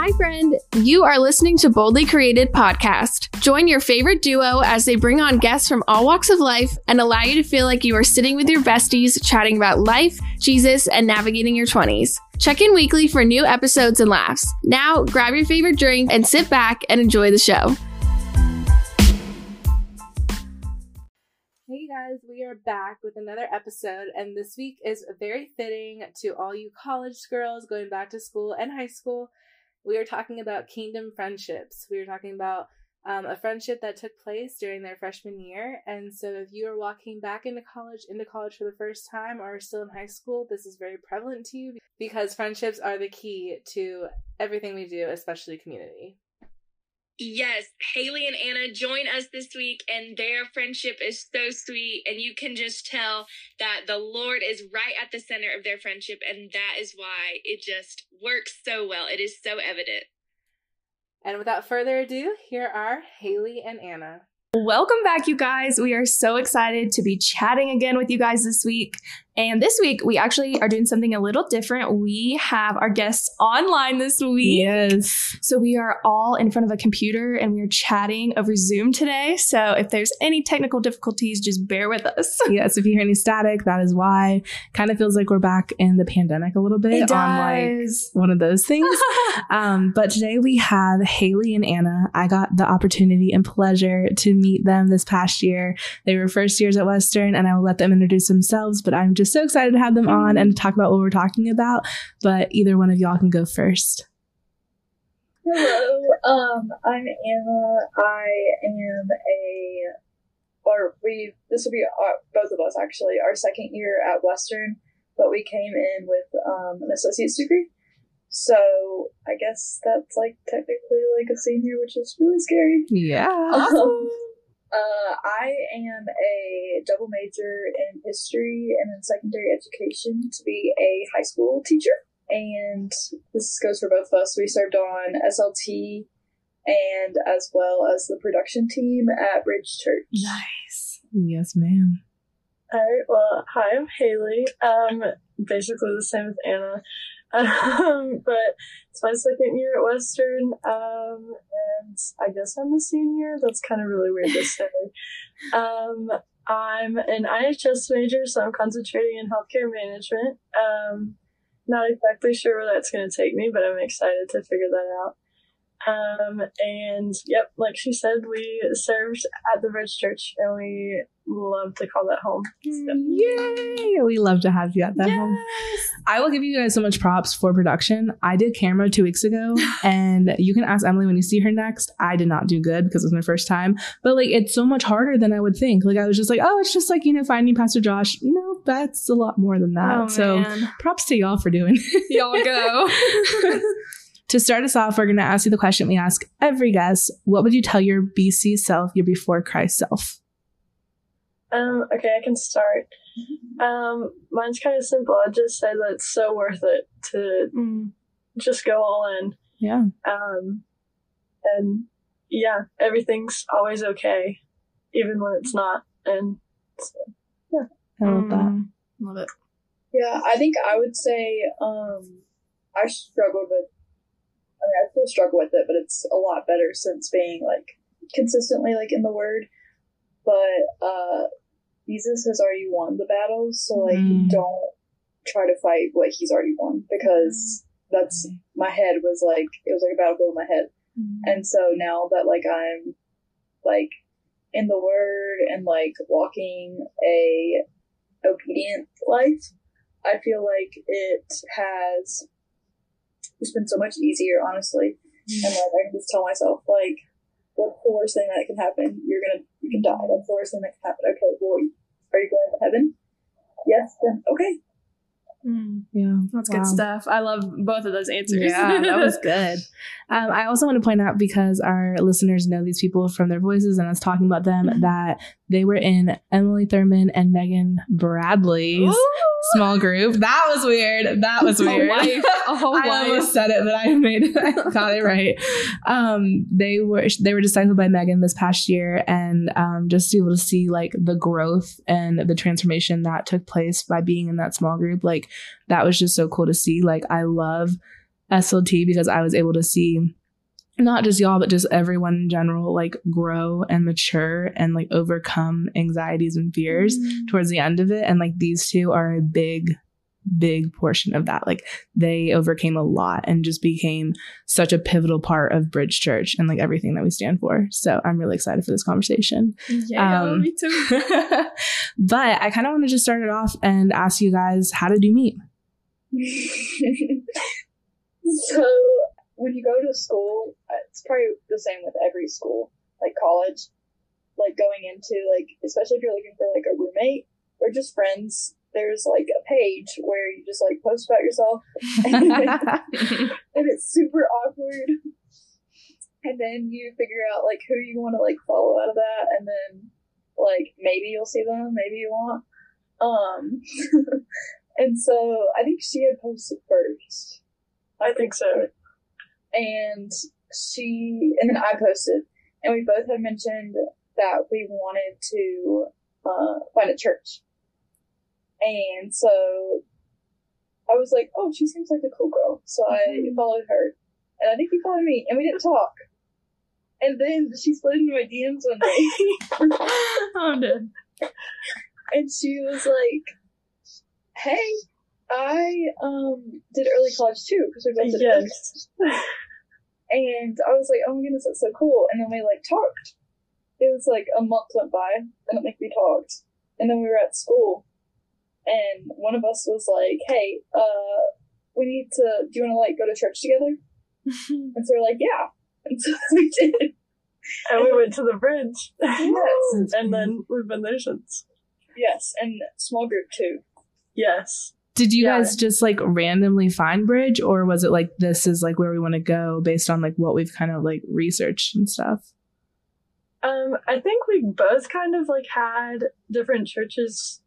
Hi, friend. You are listening to Boldly Created Podcast. Join your favorite duo as they bring on guests from all walks of life and allow you to feel like you are sitting with your besties, chatting about life, Jesus, and navigating your 20s. Check in weekly for new episodes and laughs. Now, grab your favorite drink and sit back and enjoy the show. Hey guys, we are back with another episode, and this week is very fitting to all you college girls going back to school and high school we are talking about kingdom friendships. We are talking about um, a friendship that took place during their freshman year. And so, if you are walking back into college, into college for the first time, or still in high school, this is very prevalent to you because friendships are the key to everything we do, especially community. Yes, Hailey and Anna join us this week, and their friendship is so sweet. And you can just tell that the Lord is right at the center of their friendship, and that is why it just works so well. It is so evident. And without further ado, here are Hailey and Anna. Welcome back, you guys. We are so excited to be chatting again with you guys this week. And this week, we actually are doing something a little different. We have our guests online this week. Yes. So we are all in front of a computer and we are chatting over Zoom today. So if there's any technical difficulties, just bear with us. yes. If you hear any static, that is why. Kind of feels like we're back in the pandemic a little bit It on like does. one of those things. um, but today we have Hailey and Anna. I got the opportunity and pleasure to meet them this past year. They were first years at Western, and I will let them introduce themselves. But I'm just so excited to have them on and talk about what we're talking about. But either one of y'all can go first. Hello, um, I'm Anna. I am a, or we, this will be our, both of us actually, our second year at Western, but we came in with um, an associate's degree. So I guess that's like technically like a senior, which is really scary. Yeah. Um, uh, I am a double major in history and in secondary education to be a high school teacher. And this goes for both of us. We served on SLT and as well as the production team at Bridge Church. Nice. Yes, ma'am. All right. Well, hi, I'm Hailey. Um, basically the same as Anna. Um, but it's my second year at Western. Um, and I guess I'm a senior. That's kind of really weird to say. Um, I'm an IHS major, so I'm concentrating in healthcare management. Um, not exactly sure where that's going to take me, but I'm excited to figure that out. Um, and yep, like she said, we served at the Bridge Church and we love to call that home. So, Yay! We love to have you at that home. I will give you guys so much props for production. I did camera two weeks ago, and you can ask Emily when you see her next. I did not do good because it was my first time, but like it's so much harder than I would think. Like I was just like, oh, it's just like you know finding Pastor Josh. You No, that's a lot more than that. Oh, so man. props to y'all for doing. Y'all go. to start us off, we're going to ask you the question we ask every guest: What would you tell your BC self, your before Christ self? um, okay, I can start. Um, mine's kind of simple. I'd just say that it's so worth it to Mm. just go all in. Yeah. Um, and yeah, everything's always okay, even when it's not. And yeah I love that. Mm. Love it. Yeah, I think I would say um, I struggled with. I mean, I still struggle with it, but it's a lot better since being like consistently like in the Word. But uh, Jesus has already won the battles, so like Mm. don't try to fight what he's already won because that's my head was like it was like a battlefield in my head, and so now that like I'm like in the Word and like walking a obedient life, I feel like it has just been so much easier, honestly. And like I can just tell myself, like, what's the worst thing that can happen? You're gonna, you can die. That's the worst thing that can happen. Okay, well, are you going to heaven? Yes, then okay. Mm. Yeah. That's Wow. good stuff. I love both of those answers. Yeah, that was good. Um, I also want to point out because our listeners know these people from their voices and us talking about them Mhm. that they were in Emily Thurman and Megan Bradley's small group. That was weird. That was A weird. wife. A whole I wife. almost said it, but I made it. I got it right. Um, they were they were discipled by Megan this past year, and um, just to be able to see like the growth and the transformation that took place by being in that small group, like that was just so cool to see. Like I love SLT because I was able to see not just y'all, but just everyone in general, like grow and mature and like overcome anxieties and fears Mm-hmm. towards the end of it. And like these two are a big, big portion of that. Like they overcame a lot and just became such a pivotal part of Bridge Church and like everything that we stand for. So I'm really excited for this conversation. Yeah, Um, me too. but I kind of want to just start it off and ask you guys, how did you meet? so when you go to school, uh, it's probably the same with every school, like college, like going into like, especially if you're looking for like a roommate or just friends. There's like a page where you just like post about yourself, and it's super awkward. And then you figure out like who you want to like follow out of that, and then like maybe you'll see them, maybe you won't. Um, and so I think she had posted first I think so. And she and then I posted, and we both had mentioned that we wanted to uh, find a church, and so I was like, "Oh, she seems like a cool girl," so I followed her, and I think you followed me, and we didn't talk. And then she slid into my DMs one day, oh, no. and she was like, "Hey, I um did early college too because we both did Yes. And I was like, oh my goodness, that's so cool. And then we like talked. It was like a month went by. I don't think we talked. And then we were at school. And one of us was like, hey, uh, we need to, do you want to like go to church together? And so we're like, yeah. And so we did. And we went to the bridge. Yes. and then we've been there since. Yes. And small group too. Yes. Did you Yeah. guys just like randomly find Bridge or was it like this is like where we want to go based on like what we've kind of like researched and stuff? Um, I think we both kind of like had different churches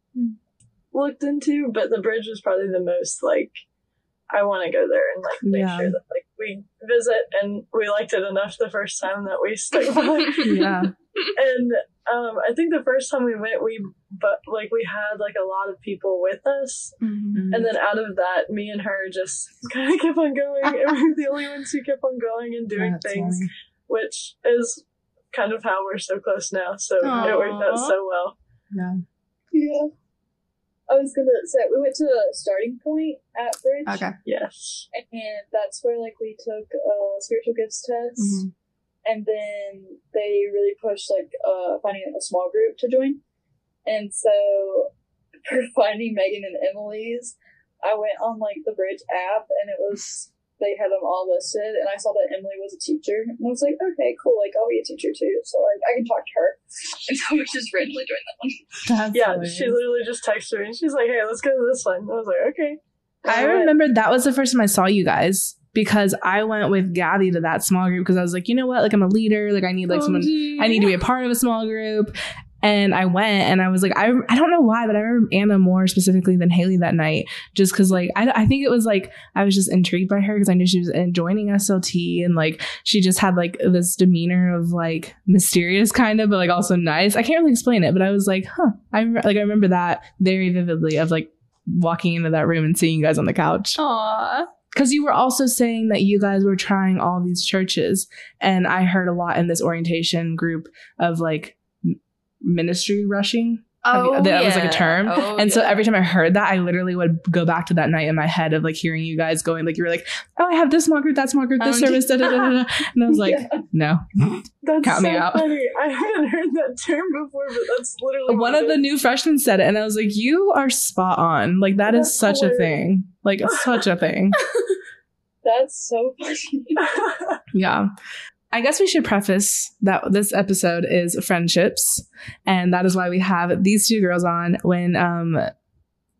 looked into, but the bridge was probably the most like I want to go there and like make Yeah. sure that like we visit and we liked it enough the first time that we stuck by. Yeah. And um, I think the first time we went, we but like we had like a lot of people with us, Mhm. and then out of that, me and her just kind of kept on going, and we were the only ones who kept on going and doing That's things, funny. which is kind of how we're so close now. So it worked out so well. Yeah. Yeah. I was gonna say, we went to a starting point at Bridge. Okay. Yes. And that's where like we took a spiritual gifts test. Mhm. And then they really pushed like uh finding a small group to join and so for finding megan and emily's i went on like the bridge app and it was they had them all listed and i saw that emily was a teacher and i was like okay cool like i'll be a teacher too so like i can talk to her and so we just randomly joined that one That's Yeah, hilarious. she literally just texted me and she's like, "Hey, let's go to this one." I was like, "Okay." I And remember that was the first time I saw you guys because I went with Gabby to that small group because I was like, you know what? Like I'm a leader. Like I need like someone I need to be a part of a small group. And I went and I was like, I, I don't know why, but I remember Anna more specifically than Hailey that night, just because like I, I think it was like I was just intrigued by her because I knew she was in- joining SLT and like she just had like this demeanor of like mysterious kind of, but like also nice. I can't really explain it, but I was like, huh. I like I remember that very vividly of like walking into that room and seeing you guys on the couch Aw. Because you were also saying that you guys were trying all these churches and i heard a lot in this orientation group of like ministry rushing You- Oh, that was like a term? Oh, and so every time i heard that i literally would go back to that night in my head of like hearing you guys going like you were like oh i have this small group that small group this Oh, service da, da, da, da, and i was like Yeah. no. That's Count so me out. funny. I haven't heard that term before, but that's literally one of the new freshmen said it and i was like you are spot on. Like that is That's such a thing. Like such a thing. That's so funny. Yeah. I guess we should preface that this episode is friendships. And that is why we have these two girls on when um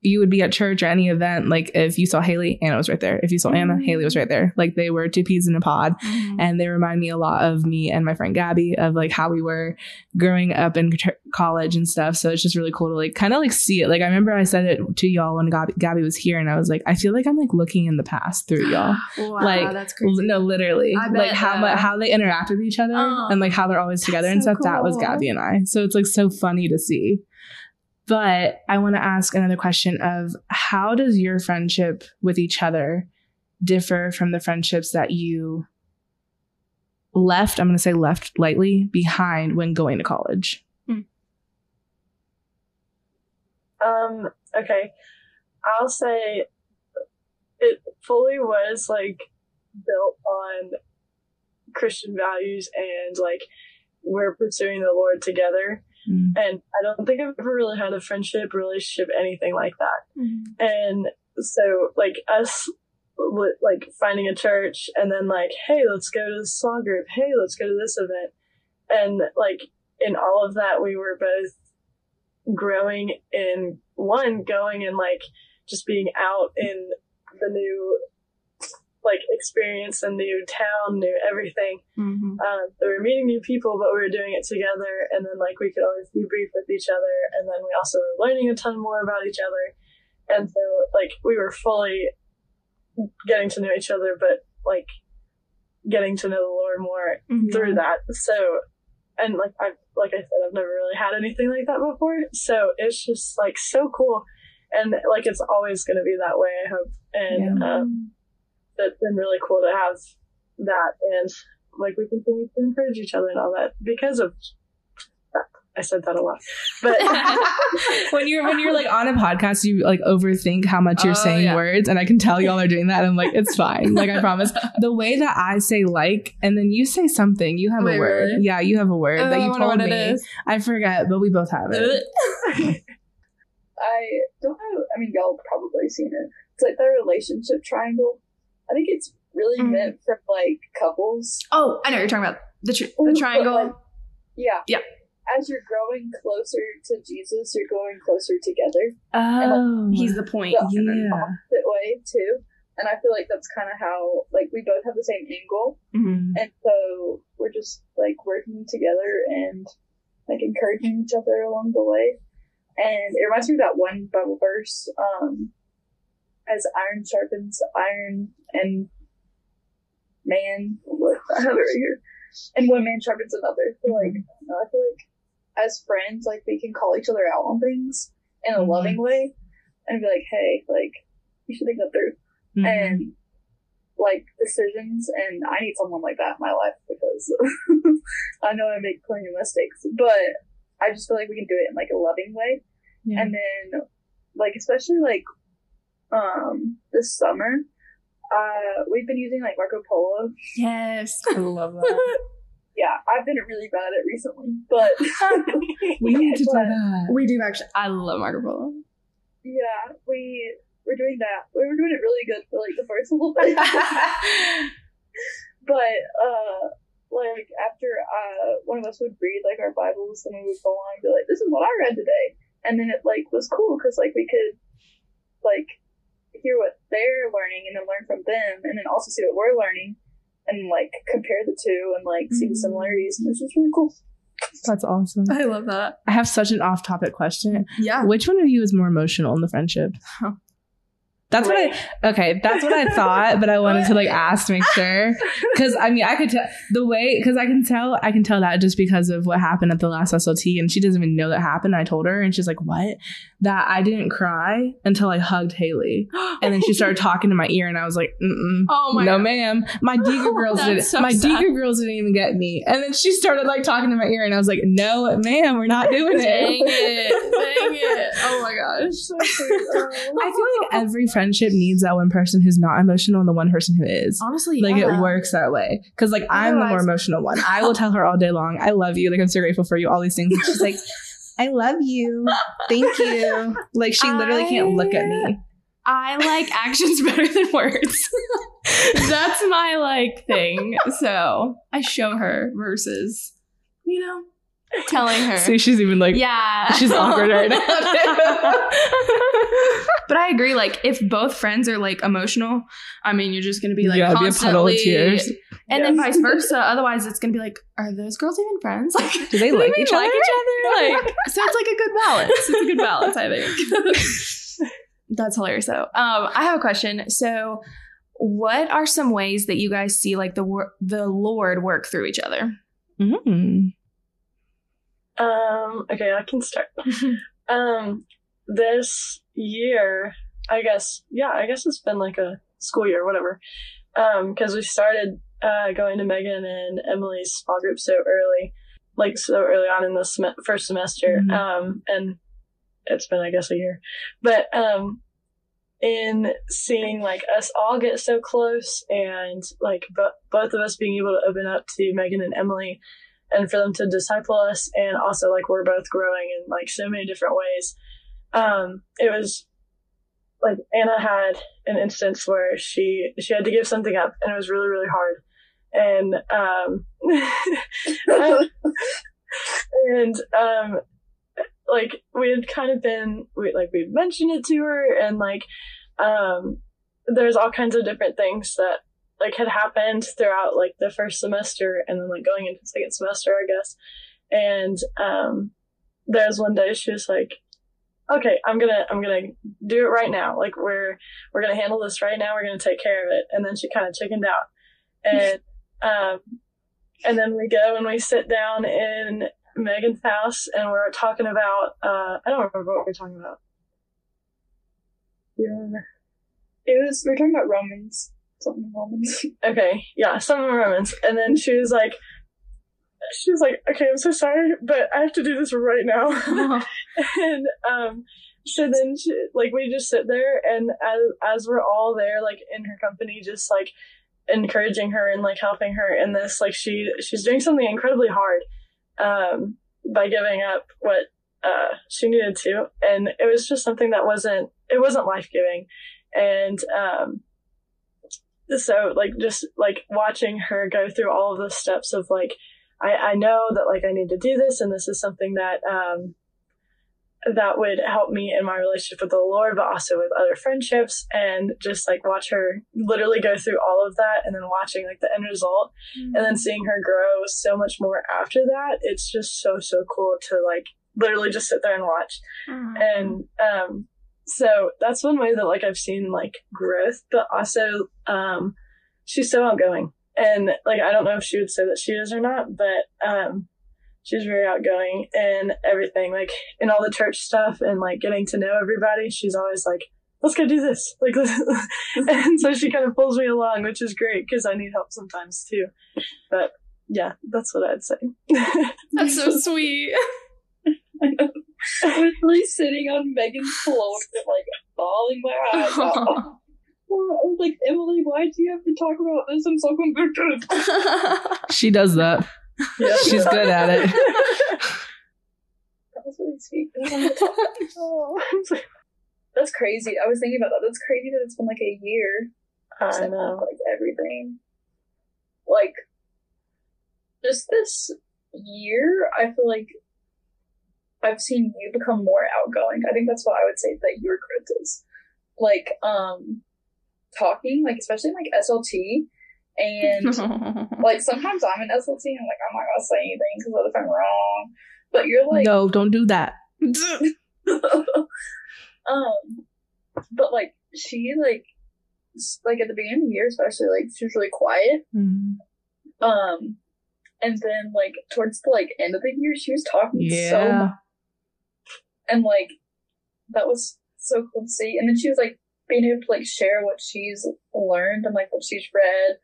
you would be at church or any event, like if you saw Hailey, Anna was right there. If you saw Anna, Hailey was right there. Like they were two peas in a pod. Mhm. And they remind me a lot of me and my friend Gabby of like how we were growing up in college and stuff. So it's just really cool to like kind of like see it. Like I remember I said it to y'all when Gabby, Gabby was here and I was like, I feel like I'm like looking in the past through y'all. Wow, like, that's crazy. No, literally. I like bet, how uh, mu- how they interact with each other Oh, and like how they're always together and so stuff. That was. Gabby and I. So it's like so funny to see. But I want to ask another question of how does your friendship with each other differ from the friendships that you left? I'm going to say left lightly behind when going to college. Um, okay. I'll say it fully was like built on Christian values and like we're pursuing the Lord together. Mm. And I don't think I've ever really had a friendship, relationship, anything like that. And so, like, us, like, finding a church and then, like, hey, let's go to this small group. Hey, let's go to this event. And, like, in all of that, we were both growing in one, going and, like, just being out in the new, like, experience and new town, new everything. Mhm. Um, so we were meeting new people, but we were doing it together, and then like we could always debrief with each other, and then we also were learning a ton more about each other, and so like we were fully getting to know each other, but like getting to know the Lord more Mhm. through that. So, and like I like I said, I've never really had anything like that before, so it's just like so cool, and like it's always going to be that way. I hope, and Yeah. um, it's been really cool to have that and like we continue to encourage each other and all that because of that. I said that a lot, but when you're when you're like on a podcast, you like overthink how much you're Oh, saying yeah. words, and I can tell y'all are doing that. I'm like, it's fine. Like I promise. The way that I say like, and then you say something, you have Wait, a word. really? Yeah, you have a word Oh, that I you wonder told me. I forget, but we both have it. I don't know. I mean, y'all probably seen it. It's like the relationship triangle. I think it's really Mhm. meant for like couples. Oh, I know what you're talking about. The, tr- But, the like, triangle. yeah. Yeah. As you're growing closer to Jesus, you're going closer together. Oh, He's the point. Yeah. in an yeah. opposite way too. And I feel like that's kind of how like we both have the same angle, goal, Mhm. and so we're just like working together and like encouraging each other along the way. And it reminds me of that one Bible verse, um, as iron sharpens iron, and man, I have it right here, and one man sharpens another. So like, I don't I feel like as friends, like we can call each other out on things in a Mhm. loving way, and be like, hey, like you should think that through Mhm. and like decisions and I need someone like that in my life because I know I make plenty of mistakes, but I just feel like we can do it in like a loving way. Yeah. And then like especially like um this summer, uh we've been using like Marco Polo. Yes. I love that. Yeah, I've been really bad at it recently, but we need to do that. we do actually. I love Marco Polo. Yeah, we we're doing that. We were doing it really good for like the first little bit. but uh like after uh one of us would read like our bibles and we would go on and be like this is what i read today and then it like was cool because like we could like hear what they're learning and then learn from them and then also see what we're learning and like compare the two and like see the Mhm. similarities and it's just really cool That's awesome. I love that. I have such an off-topic question. Yeah. Which one of you is more emotional in the friendship? That's what I okay. That's what I thought, but I wanted to like ask to make sure because I mean I could tell the way because I can tell I can tell that just because of what happened at the last SLT and she doesn't even know that happened. I told her and she's like, "What?" That I didn't cry until I hugged Hailey, and then she started talking to my ear, and I was like, Mm-mm, Oh my no, God. ma'am. My Deeger girls That's didn't. so my. Deeger girls didn't even get me. And then she started like talking to my ear, and I was like, "No, ma'am, we're not doing it." Dang it." Dang it. Oh my gosh. I feel like oh. every friendship needs that one person who's not emotional and the one person who is. Honestly, Like yeah. it works that way. Because like I'm the more emotional one. I will tell her all day long, I love you. Like I'm so grateful for you. All these things. And she's like, I love you. Thank you. Like she literally can't look at me. I like actions better than words. That's my like thing. So I show her versus, you know, telling her. See, she's even like, yeah. she's awkward right now. but I agree. Like, if both friends are like emotional, I mean, you're just gonna be like Yeah, it'd be a puddle of tears. and then vice versa. Otherwise, it's gonna be like, are those girls even friends? Like, Do they do like each other? like each other? Like, so it's like a good balance. It's a good balance, I think. That's hilarious, though. Um, I have a question. So, what are some ways that you guys see like the wor- the Lord work through each other? Mm. Um, okay, I can start. um, this year, I guess, yeah, I guess it's been like a school year, whatever. Um, Because we started uh, going to Megan and Emily's small group so early, like so early on in the sem- first semester. Mhm. Um, and it's been, I guess, a year. But um, in seeing like us all get so close and like bo- both of us being able to open up to Megan and Emily and for them to disciple us and also like we're both growing in like so many different ways. Um, it was like Anna had an instance where she she had to give something up and it was really really hard and um and um like we had kind of been we like we'd mentioned it to her and like um there's all kinds of different things that like had happened throughout like the first semester and then like going into the second semester I guess. And um there was one day she was like okay i'm gonna i'm gonna do it right now. Like we're we're gonna handle this right now. We're gonna take care of it. And then she kind of chickened out. And um and then we go and we sit down in megan's house and we're talking about uh i don't remember what we we're talking about. Remember It was we're talking about Romans. Something Romans. okay yeah some romans and then she was like she was like okay i'm so sorry but i have to do this right now. And um so then she, like we just sit there and as as we're all there like in her company just like encouraging her and like helping her in this like she she's doing something incredibly hard um by giving up what uh she needed to. And it was just something that wasn't it wasn't life-giving. And um so like just like watching her go through all of the steps of like I, I know that like I need to do this and this is something that um that would help me in my relationship with the Lord, but also with other friendships and just like watch her literally go through all of that and then watching like the end result and then seeing her grow so much more after that. It's just so, so cool to like literally just sit there and watch. And um so that's one way that like I've seen like growth, but also um she's so outgoing. And like I don't know if she would say that she is or not, but um she's very outgoing and everything, like in all the church stuff and like getting to know everybody. She's always like, let's go do this. Like, and so she kind of pulls me along, which is great because I need help sometimes too. But yeah, that's what I'd say. That's so sweet. I was really sitting on Megan's floor like bawling my eyes out. I was like, Emily, why do you have to talk about this? I'm so convicted. She does that. yeah. She's good at it. That was really sweet. That's crazy. I was thinking about that. That's crazy that it's been like a year I since know. like everything. Like just this year, I feel like I've seen you become more outgoing. I think that's what I would say that your growth is. Like, um talking, like especially in, like SLT and like sometimes I'm in SLT and I'm like I'm not gonna say anything because what if I'm wrong? But you're like no, don't do that. um, but like she like like at the beginning of the year, especially like she was really quiet. Mm. Um, and then like towards the like end of the year, she was talking so much, and like that was so cool to see. And then she was like being able to like share what she's learned and like what she's read,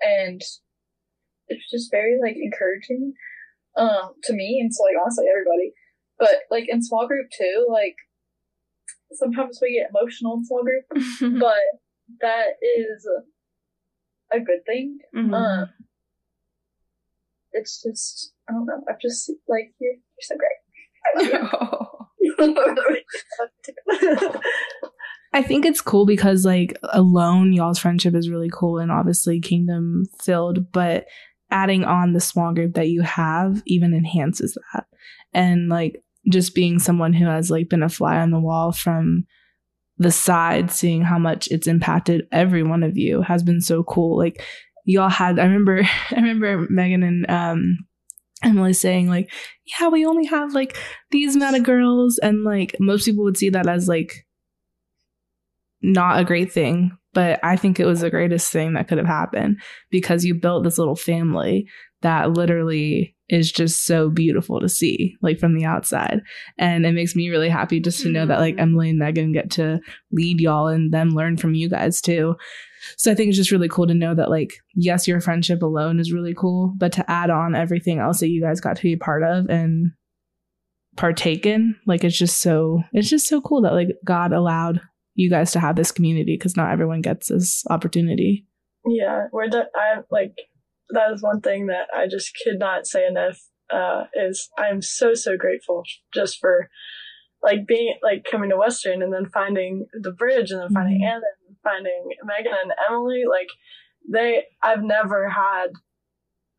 and it's just very like encouraging um to me and to like honestly everybody. But like in small group too, like sometimes we get emotional in small group, but that is a good thing. Mhm. Um, it's just I don't know. I've just like you're you're so great. I love you. I think it's cool because like alone y'all's friendship is really cool and obviously kingdom filled, but adding on the small group that you have even enhances that. And like just being someone who has like been a fly on the wall from the side, seeing how much it's impacted every one of you has been so cool. Like y'all had I remember I remember Megan and um Emily saying like, yeah, we only have like these amount of girls and like most people would see that as like not a great thing, but I think it was the greatest thing that could have happened because you built this little family that literally is just so beautiful to see, like from the outside. And it makes me really happy just to know that like Mhm. Emily and Megan get to lead y'all and them learn from you guys too. So I think it's just really cool to know that like, yes, your friendship alone is really cool, but to add on everything else that you guys got to be a part of and partake in, like it's just so it's just so cool that like God allowed you guys to have this community because not everyone gets this opportunity. Yeah, we're de- I like that is one thing that I just could not say enough. Uh, is I'm so so grateful just for like being like coming to Western and then finding the bridge and then finding Mhm. Anna and finding Megan and Emily. Like they, I've never had.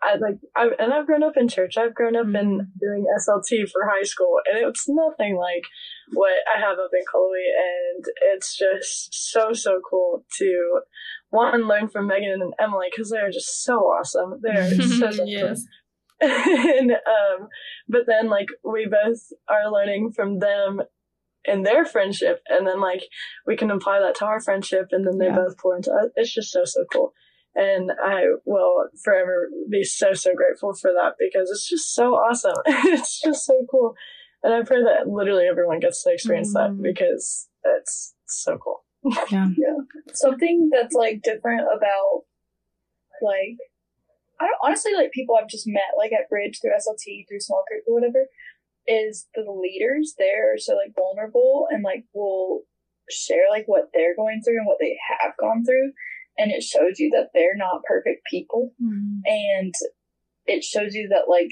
I like I and I've grown up in church. I've grown up in doing SLT for high school, and it's nothing like what I have up in Cullowhee, and it's just so so cool to one learn from Megan and Emily because they're just so awesome. They're so so Yes. and um, but then like we both are learning from them and their friendship, and then like we can apply that to our friendship, and then they Yeah. both pour into us. It's just so so cool. And I will forever be so, so grateful for that because it's just so awesome. it's just so cool. And I pray that literally everyone gets to experience that Mhm. because it's so cool. Yeah. Yeah. Something that's like different about like I don't honestly like people I've just met like at Bridge through SLT through small group or whatever is the leaders there are so like vulnerable and like will share like what they're going through and what they have gone through. And it shows you that they're not perfect people. Mm-hmm. And it shows you that like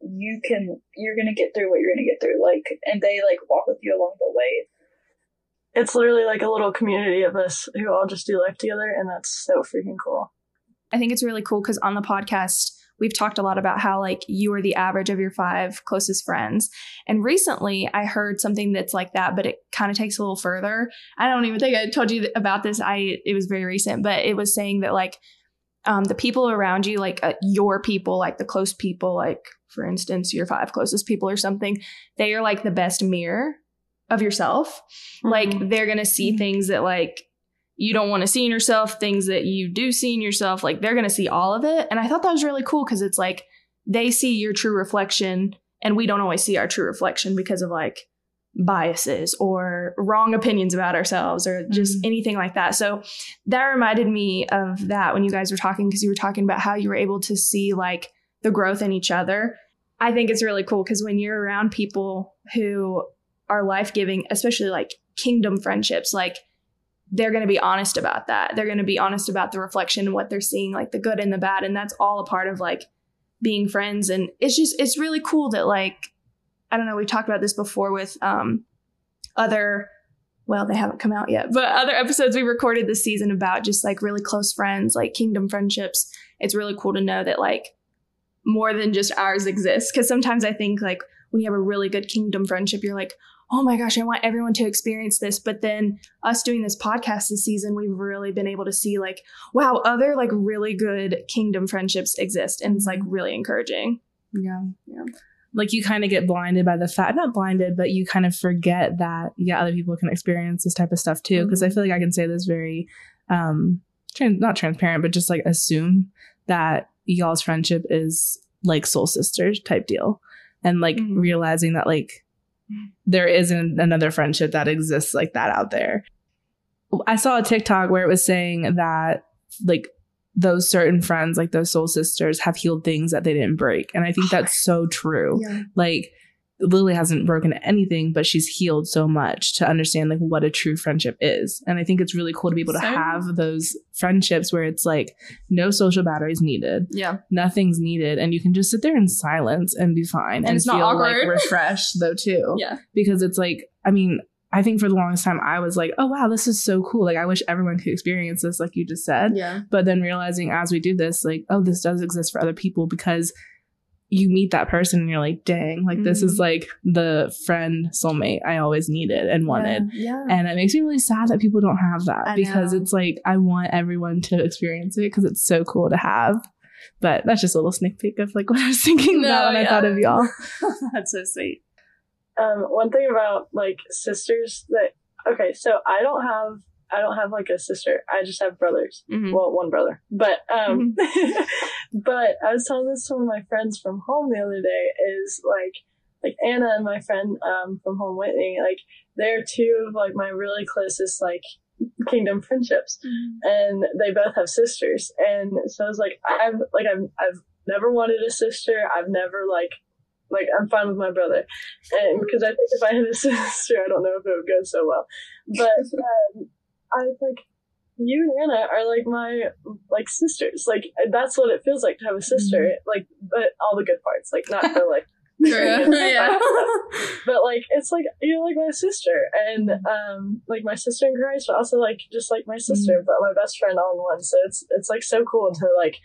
you can you're gonna get through what you're gonna get through like and they like walk with you along the way. It's literally like a little community of us who all just do life together, and that's so freaking cool. I think it's really cool because on the podcast, we've talked a lot about how like you are the average of your five closest friends. And recently I heard something that's like that, but it kind of takes a little further. I don't even think I told you about this. I it was very recent, but it was saying that like um, the people around you, like uh, your people, like the close people, like for instance, your five closest people or something, they are like the best mirror of yourself. Like Mhm. they're gonna see Mhm. things that like you don't want to see in yourself, things that you do see in yourself, like they're going to see all of it. And I thought that was really cool because it's like they see your true reflection and we don't always see our true reflection because of like biases or wrong opinions about ourselves or just Mhm. anything like that. So that reminded me of that when you guys were talking because you were talking about how you were able to see like the growth in each other. I think it's really cool because when you're around people who are life giving, especially like kingdom friendships, like they're going to be honest about that. They're going to be honest about the reflection what they're seeing, like the good and the bad. And that's all a part of like being friends. And it's just, it's really cool that like, I don't know, we've talked about this before with um, other, well, they haven't come out yet, but other episodes we recorded this season about just like really close friends, like kingdom friendships. It's really cool to know that like more than just ours exists. Cause sometimes I think like when you have a really good kingdom friendship, you're like, oh my gosh, I want everyone to experience this. But then us doing this podcast this season, we've really been able to see like, wow, other like really good kingdom friendships exist. And it's like really encouraging. Yeah. Yeah. Like you kind of get blinded by the fact, not blinded, but you kind of forget that, yeah, other people can experience this type of stuff too. Because I feel like I can say this very, um, tran- not transparent, but just like assume that y'all's friendship is like soul sisters type deal. And like Mhm. realizing that like there isn't another friendship that exists like that out there. I saw a TikTok where it was saying that like those certain friends, like those soul sisters, have healed things that they didn't break. And I think oh, that's so true. Yeah. Like Lily hasn't broken anything, but she's healed so much to understand like what a true friendship is. And I think it's really cool to be able to Same. have those friendships where it's like no social batteries needed, Yeah. nothing's needed, and you can just sit there in silence and be fine And it's not feel like awkward. refreshed though too Yeah. because it's like i mean i think for the longest time i was like oh wow this is so cool like i wish everyone could experience this like you just said Yeah. but then realizing as we do this like oh this does exist for other people because you meet that person and you're like dang like this is like the friend soulmate i always needed and wanted Yeah. and it makes me really sad that people don't have that I because know. it's like i want everyone to experience it because it's so cool to have but that's just a little sneak peek of like what i was thinking No, about when i thought of y'all That's so sweet. Um, one thing about like sisters that okay, so I don't have I don't have like a sister. I just have brothers. Mhm. Well, one brother. But um but I was telling this to one of my friends from home the other day is like like Anna and my friend um from home Whitney, like they're two of like my really closest like kingdom friendships. And they both have sisters. And so I was like I've like I've I've never wanted a sister. I've never like like I'm fine with my brother, and because I think if I had a sister, I don't know if it would go so well. But um, I was like, you and Anna are like my like sisters. Like that's what it feels like to have a sister. Mm-hmm. Like, but all the good parts, like not the like. yeah. but like it's like you're like my sister and mm-hmm. um like my sister in Christ but also like just like my sister mm-hmm. but my best friend all in one so it's it's like so cool to like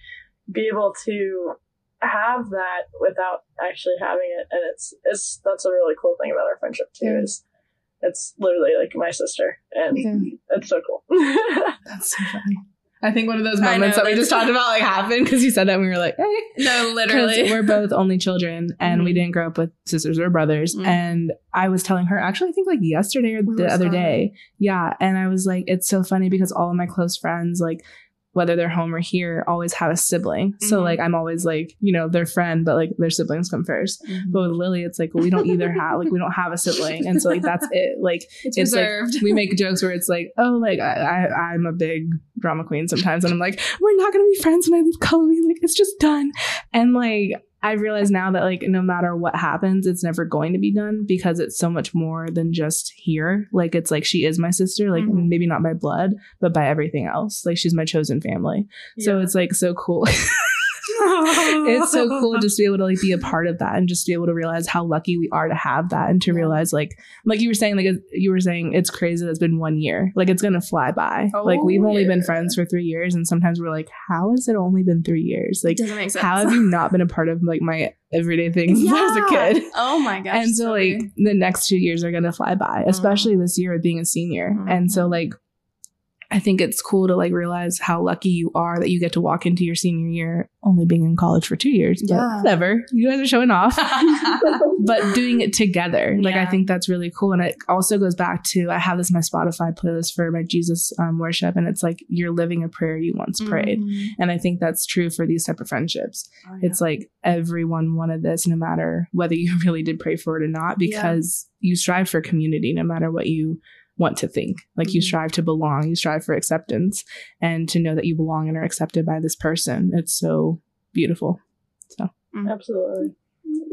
be able to have that without actually having it and it's it's that's a really cool thing about our friendship too Yeah. is it's literally like my sister and Yeah. it's so cool That's so funny. I think one of those moments know, that we just talked about like happened because you said that and we were like, hey. No, 'Cause literally. we're both only children and we Mhm. didn't grow up with sisters or brothers. Mhm. And I was telling her, actually, I think like yesterday or We the other talking. day. Yeah. And I was like, it's so funny because all of my close friends, like, whether they're home or here, always have a sibling. So Mhm. like I'm always like, you know, their friend, but like their siblings come 1st Mhm. But with Lily, it's like well, we don't either have like we don't have a sibling, and so like that's it. Like it's, it's like reserved. we make jokes where it's like, oh, like I, I I'm a big drama queen sometimes, and I'm like, we're not gonna be friends when I leave Chloe. Like it's just done. And like I realize now that like no matter what happens, it's never going to be done because it's so much more than just here. Like it's like she is my sister, like Mhm. maybe not by blood, but by everything else. Like she's my chosen family. So it's like so cool. it's so cool just to be able to like be a part of that and just be able to realize how lucky we are to have that and to realize like like you were saying like you were saying it's crazy that it's been one year like it's gonna fly by Oh, like we've only been friends for three years and sometimes we're like how has it only been three years like doesn't make sense. how have you not been a part of like my everyday things since I was a kid Oh my gosh. and so like the next two years are gonna fly by, especially this year being a senior. Mhm. And so like I think it's cool to like realize how lucky you are that you get to walk into your senior year only being in college for two years. But Yeah. whatever. You guys are showing off. but doing it together. Like I think that's really cool. And it also goes back to I have this my Spotify playlist for my Jesus um, worship and it's like you're living a prayer you once prayed. Mhm. And I think that's true for these type of friendships Oh, yeah. it's like everyone wanted this no matter whether you really did pray for it or not because you strive for community no matter what you want to think like you Mhm. strive to belong you strive for acceptance and to know that you belong and are accepted by this person it's so beautiful So mm. absolutely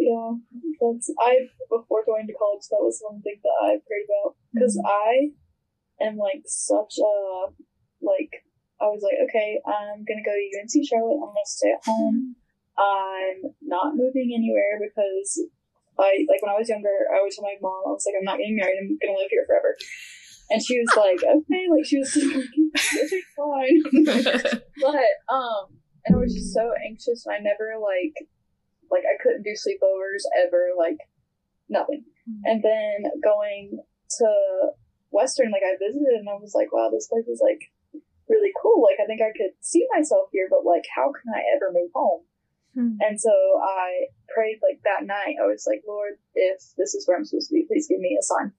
Yeah, that's I before going to college. That was one thing that I prayed about because mm-hmm. I am like such a like. I was like, okay, I'm gonna go to UNC Charlotte. I'm gonna stay at home. Mm-hmm. I'm not moving anywhere because I like when I was younger. I always told my mom, I was like, I'm not getting married. I'm gonna live here forever. And she was like, okay, like she was like, okay, fine. but um, and I was just so anxious, and I never like like I couldn't do sleepovers ever, like nothing. And then going to Western, like I visited, and I was like, wow, this place is like really cool. Like I think I could see myself here, but like, how can I ever move home? Hmm. And so I prayed like that night. I was like, Lord, if this is where I'm supposed to be, please give me a sign.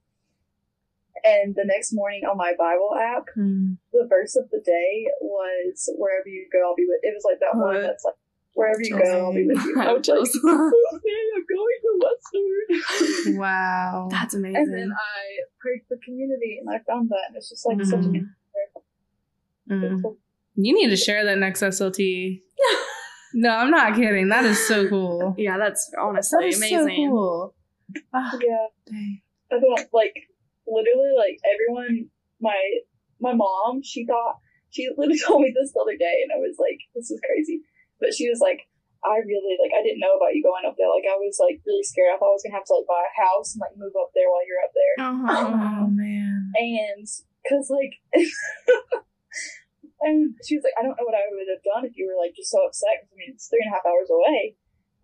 And the next morning on my Bible app, the verse of the day was wherever you go, I'll be with. It was like that one that's like wherever you go, I'll be with you. I I have was like, chills. okay, I'm going to Western. wow That's amazing. and then. I prayed for community, and I found that, and it's just like such a Mhm. Mm. you need to share that next slt no i'm not kidding that is so cool yeah, that's honestly is amazing. so cool Ah, Yeah, dang. I don't like literally like everyone. My my mom, she thought she literally told me this the other day, and I was like, this is crazy. But she was like, I really like I didn't know about you going up there. Like I was like really scared. I thought I was gonna have to like buy a house and like move up there while you're up there. Uh-huh. oh man And because like, and she was like, I don't know what I would have done if you were like just so upset. 'cause, I mean, it's three and a half hours away.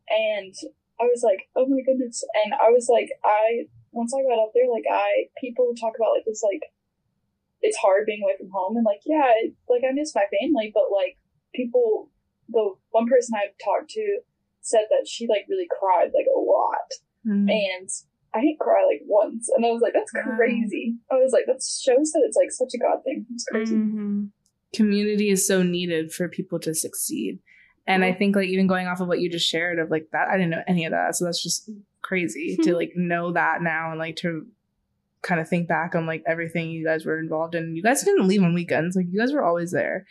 And I was like, oh my goodness. And I was like, I once I got up there, like I people talk about like this like it's hard being away from home and like yeah, it, like I miss my family, but like people, the one person I talked to said that she like really cried like a lot Mm. and I didn't cry like once, and I was like, that's Wow. crazy. I was like, that shows that it's like such a God thing. It's crazy. Mhm. Community is so needed for people to succeed. And I think like even going off of what you just shared of like that, I didn't know any of that. So that's just crazy to hmm. like know that now and like to kind of think back on like everything you guys were involved in. You guys didn't leave on weekends. Like you guys were always there.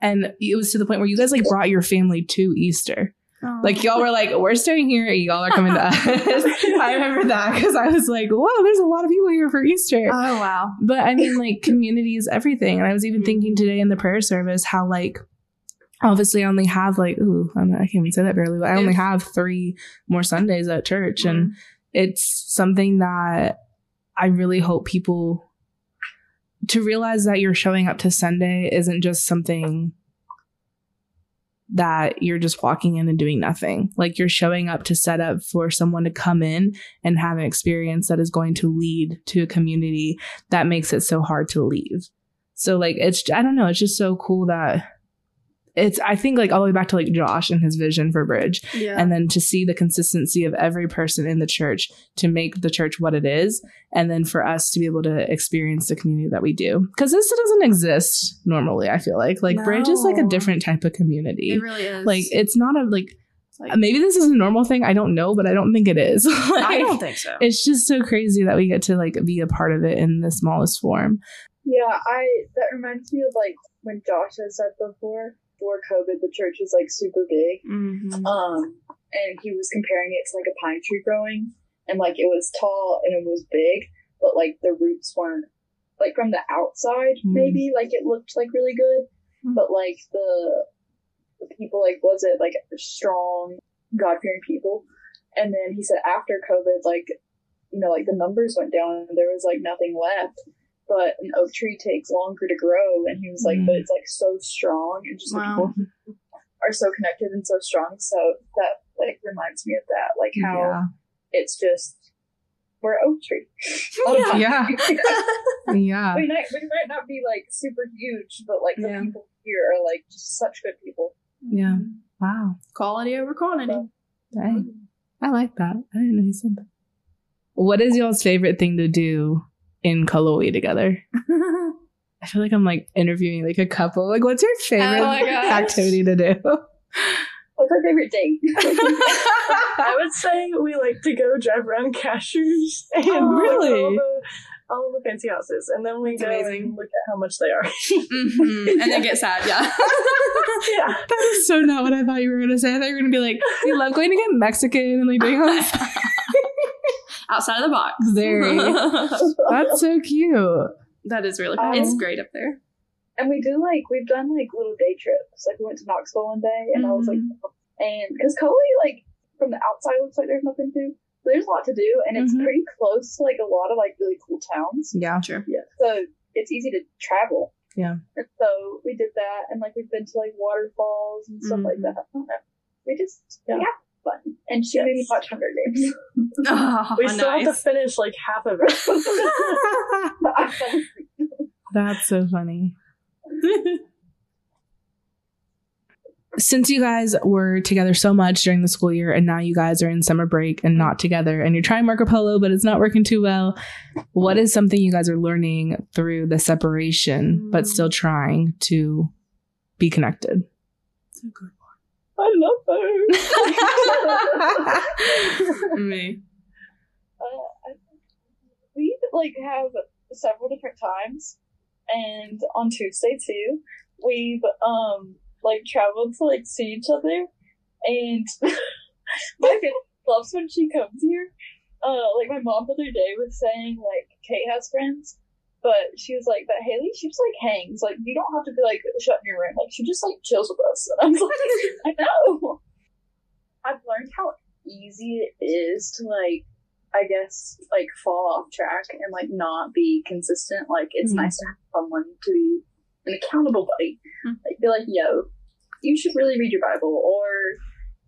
And it was to the point where you guys like brought your family to Easter. Like y'all were like, we're staying here, y'all are coming to us. I remember that because I was like, whoa, there's a lot of people here for Easter. Oh wow. But I mean, like, community is everything. And I was even mm-hmm. thinking today in the prayer service how, like, obviously I only have, like, ooh, I'm not, I can't even say that barely, but I only have three more Sundays at church. And mm-hmm. it's something that I really hope people to realize that you're showing up to Sunday isn't just something that you're just walking in and doing nothing. Like you're showing up to set up for someone to come in and have an experience that is going to lead to a community that makes it so hard to leave. So like it's I don't know, it's just so cool that it's I think like all the way back to like Josh and his vision for Bridge Yeah. and then to see the consistency of every person in the church to make the church what it is and then for us to be able to experience the community that we do because this doesn't exist normally i feel like like bridge is like a different type of community it really is. like it's not a like like- maybe this is a normal thing i don't know but i don't think it is I don't think so. it's just so crazy that we get to like be a part of it in the smallest form Yeah, I that reminds me of like when Josh has said before, before COVID, the church was like super big. Mhm. Um, and he was comparing it to like a pine tree growing, and like it was tall and it was big, but like the roots weren't like from the outside. Hmm. Maybe like it looked like really good, Hmm. but like the the people like was it like strong God fearing people? And then he said after COVID, like you know, like the numbers went down and there was like nothing left. But an oak tree takes longer to grow, and he was like, Mm. but it's like so strong and just like Wow. people are so connected and so strong. So that like reminds me of that, like how it's just we're oak tree. Yeah. yeah we might we might not be like super huge, but like the Yeah. people here are like just such good people. yeah wow Quality over quantity. Dang. I like that. I didn't know he said that. What is y'all's favorite thing to do in Cullowhee together? I feel like I'm like interviewing like a couple. Like, what's your favorite Oh activity to do? What's our favorite date? I would say we like to go drive around Cashiers and Oh, like, really? all, the, all the fancy houses, and then we That's go amazing. and look at how much they are. Mhm. And then get sad. Yeah. yeah, that is so not what I thought you were gonna say. I thought you were gonna be like, we love going to get Mexican and like doing all this. Outside of the box. Very. That's so cute. that is really fun. Um, it's great up there. And we do like we've done like little day trips. Like we went to Knoxville one day, and I was like, and because Cullowhee like from the outside looks like there's nothing to. do. There's a lot to do, and it's Mhm. pretty close to like a lot of like really cool towns. Yeah. Sure. Yeah, so it's easy to travel. Yeah. And so we did that, and like we've been to like waterfalls and stuff like Mhm. that. I don't know. We just Yeah. we have fun, and she made me watch Hunger Games. Oh, we still have to finish like half of it. That's so funny. Since you guys were together so much during the school year and now you guys are in summer break and not together and you're trying Marco Polo but it's not working too well, what is something you guys are learning through the separation but mm. still trying to be connected? I love her. Me. uh, we like have several different times, and on Tuesday too, we've um like traveled to like see each other, and my family loves when she comes here. Uh, like my mom the other day was saying like Kate has friends. But she was like, but Hailey, she just like hangs. Like you don't have to be like shut in your room. Like she just like chills with us. And I was like, I know. I've learned how easy it is to like I guess like fall off track and like not be consistent. Like it's Mhm. nice to have someone to be an accountable buddy. Mhm. Like be like, yo, you should really read your Bible or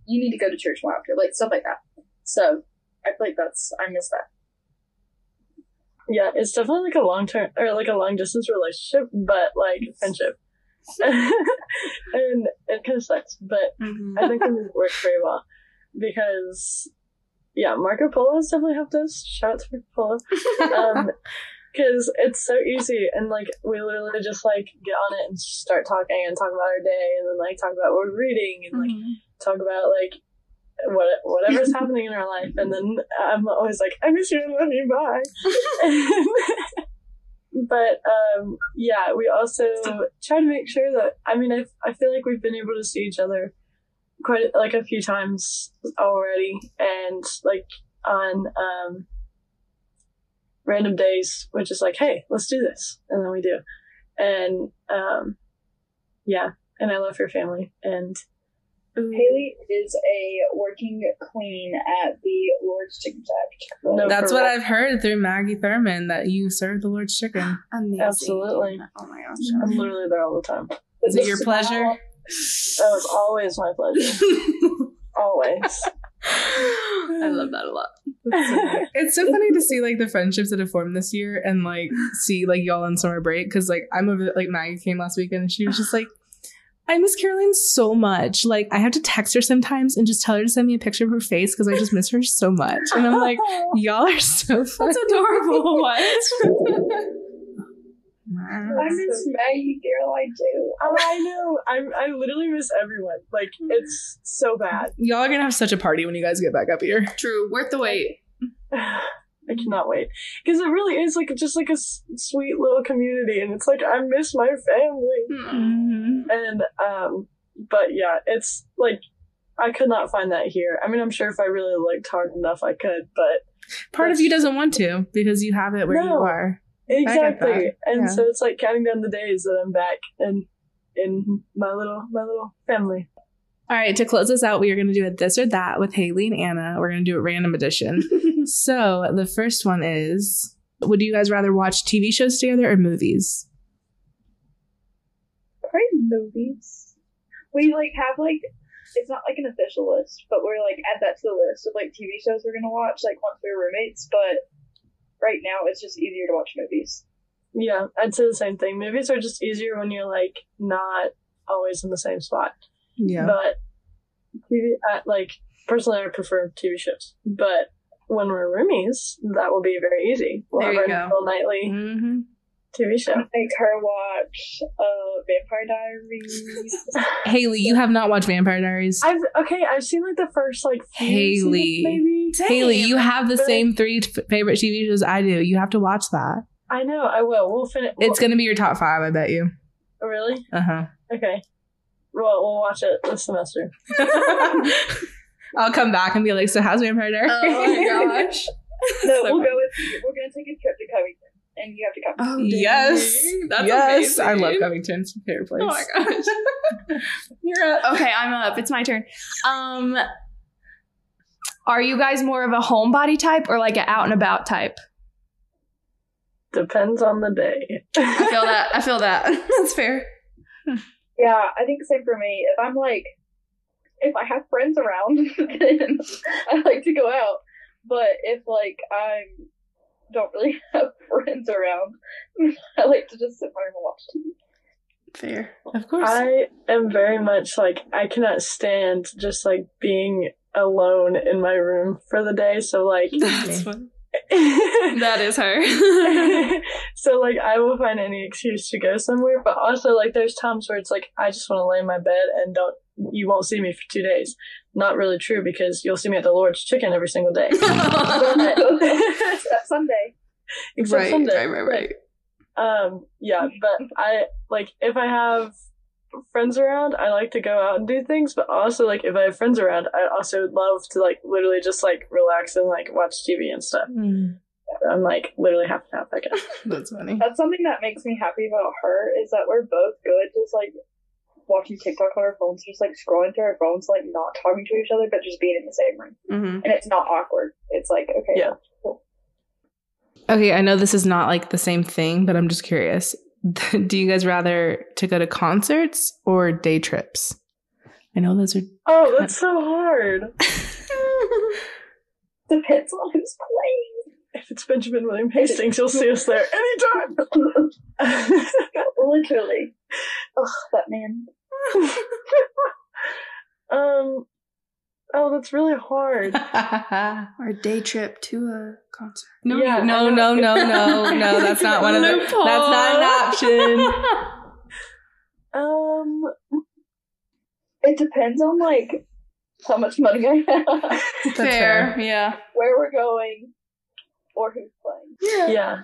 you need to go to church more often. Like stuff like that. So I feel like that's I miss that. Yeah, it's definitely like a long term or like a long distance relationship, but like friendship. and it kind of sucks, but Mhm. I think it works very well because yeah, Marco Polo has definitely helped us. Shout out to Marco Polo. Um, because it's so easy and like we literally just like get on it and start talking and talk about our day and then like talk about what we're reading and like talk about like what whatever's happening in our life. And then I'm always like I miss you. And love you. Bye. but um yeah, we also try to make sure that I mean I I feel like we've been able to see each other quite like a few times already. And like on um random days we're just like hey let's do this. And then we do. And um yeah. And i love your family. And Hailey is a working queen at the Lord's Chicken Shack. No, That's for what real. I've heard through Maggie Thurman that you serve the Lord's chicken. Amazing. Absolutely. Oh my gosh. i'm literally there all the time Is it your pleasure? that was always my pleasure always I love that a lot. it's so funny to see like the friendships that have formed this year and like see like y'all on summer break because like I'm over like Maggie came last weekend and she was just like I miss Caroline so much. Like I have to text her sometimes and just tell her to send me a picture of her face because I just miss her so much. And I'm like, y'all are so fun. That's adorable. What? I miss Maggie Caroline too. oh, i know I'm, i literally miss everyone like it's so bad y'all are gonna have such a party when you guys get back up here. True. Worth the wait. I cannot wait because it really is like just like a s- sweet little community, and it's like I miss my family. Hmm. And um, but yeah, it's like I could not find that here. I mean, I'm sure if I really looked hard enough, I could, but Part of you doesn't want to because you have it where you are. exactly. And yeah. so it's like counting down the days that I'm back and in my little my little family. All right, to close us out, we are going to do a this or that with Hailey and Anna. We're going to do a random edition. so the first one is Would you guys rather watch TV shows together or movies? Probably movies. We like have like it's not like an official list, but we're like add that to the list of like TV shows we're gonna watch like once we're roommates. But right now it's just easier to watch movies. Yeah, I'd say the same thing. Movies are just easier when you're like not always in the same spot. Yeah. But TV, I, like personally, I prefer TV shows. But when we're roomies, that will be very easy. We'll There have you our go. little nightly hmm TV show. Make her watch uh Vampire Diaries. Hailey, you have not watched Vampire Diaries. I've okay. I've seen like the first like few Hailey. seasons, maybe. Hailey, you have the But- same three f- favorite TV shows I do. You have to watch that. I know. I will. We'll finish. It's going to be your top five, I bet you. really Uh huh. okay. Well, we'll watch it this semester. I'll come back and be like, so how's Vampire Diaries? Oh my gosh. no, So we'll fun. go with we're gonna take a trip to Covington and you have to come. Oh, dang. Yes. That's yes. I love Covington. It's my favorite place. Oh my gosh. You're up. Okay, I'm up. It's my turn. Um, are you guys more of a homebody type or like an out and about type? Depends on the day. I feel that. I feel that. That's fair. Yeah, I think same for me. If I'm like, if I have friends around, then I like to go out. But if like I don't really have friends around, I like to just sit there and watch TV. Fair. Of course. I am very much like I cannot stand just like being alone in my room for the day. So like That's fun. That is her. so like I will find any excuse to go somewhere, but also like there's times where it's like I just want to lay in my bed and don't you won't see me for two days. Not really true because you'll see me at the Lord's Chicken every single day. Except Sunday. Except right, Sunday. right, right, right. Um, yeah, but I like if I have friends around, I like to go out and do things. But also, like if I have friends around, I also love to like literally just like relax and like watch TV and stuff. Mm, I'm like literally half and half. I guess. that's funny. That's something that makes me happy about her is that we're both good just like watching TikTok on our phones, just like scrolling through our phones, like not talking to each other, but just being in the same room. Mm-hmm. And it's not awkward. It's like, okay, Yeah. Okay, I know this is not like the same thing, but I'm just curious. Do you guys rather to go to concerts or day trips? I know those are. Oh, that's so hard. depends on who's playing. If it's Benjamin William Hastings, you'll see us there anytime. Literally. Ugh, that man. um. Oh, that's really hard. Or a day trip to a concert. No, Yeah, no, I no, no, no, no. That's not one of the. That's not an option. Um, It depends on like how much money I have, That's fair. Yeah. where we're going, or who's playing. yeah.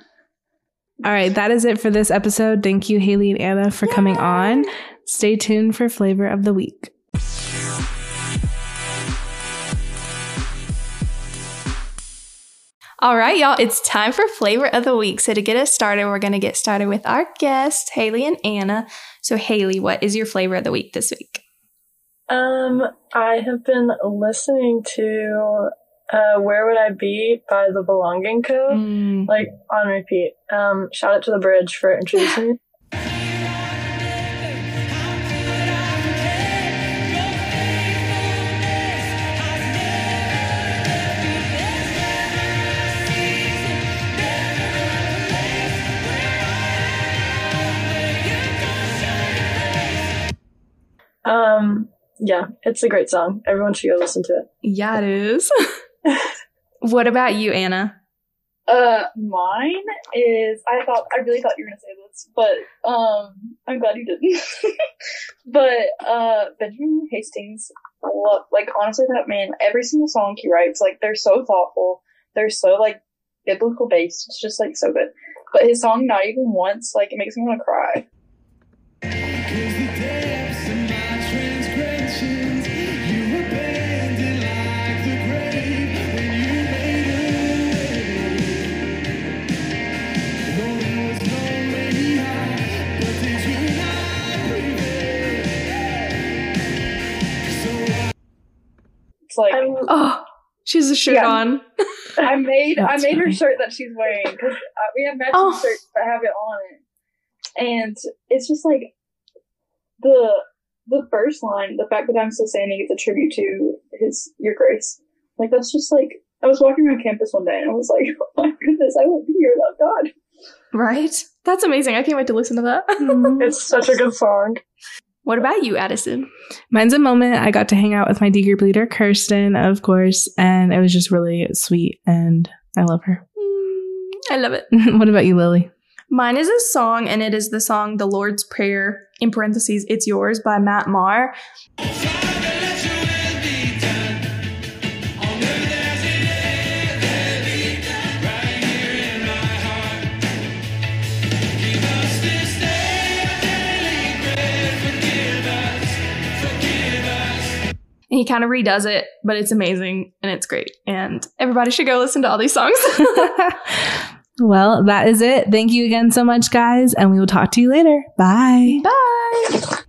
All right, that is it for this episode. Thank you, Hailey and Anna, for coming on. Stay tuned for flavor of the week. All right, y'all, it's time for flavor of the week. So to get us started, we're going to get started with our guests, Hailey and Anna. So Hailey, what is your flavor of the week this week? Um, I have been listening to uh, "Where Would I Be" by The Belonging Co. Mm. Like on repeat. Um, shout out to the Bridge for introducing me. Um, yeah, it's a great song. Everyone should go listen to it. Yeah, it is. what about you, Anna? Uh, mine is. I thought I really thought you were gonna say this, but um, I'm glad you didn't. but uh, Benjamin Hastings, love like honestly that man. Every single song he writes, like they're so thoughtful. They're so like biblical based. It's just like so good. But his song, not even once, like it makes me want to cry. It's like I'm, Oh, she's a shirt Yeah. on. I made I That's made her shirt that she's wearing because uh, we have matching Oh. shirts that have it on it, and it's just like the the first line, the fact that I'm still standing is a tribute to his your grace. Like that's just like I was walking around campus one day and I was like, oh my goodness, I won't be here without God. Right? That's amazing. I can't wait to listen to that. it's such a good song. What about you, Addison? Mine's a moment I got to hang out with my D group leader, Kirsten, of course, and it was just really sweet, and I love her. Mm, I love it. what about you, Lily? Mine is a song, and it is the song The Lord's Prayer, in parentheses, It's Yours by Matt Maher. And he kind of redoes it, but it's amazing and it's great. And everybody should go listen to all these songs. well, that is it. Thank you again so much, guys, and we will talk to you later. Bye. Bye.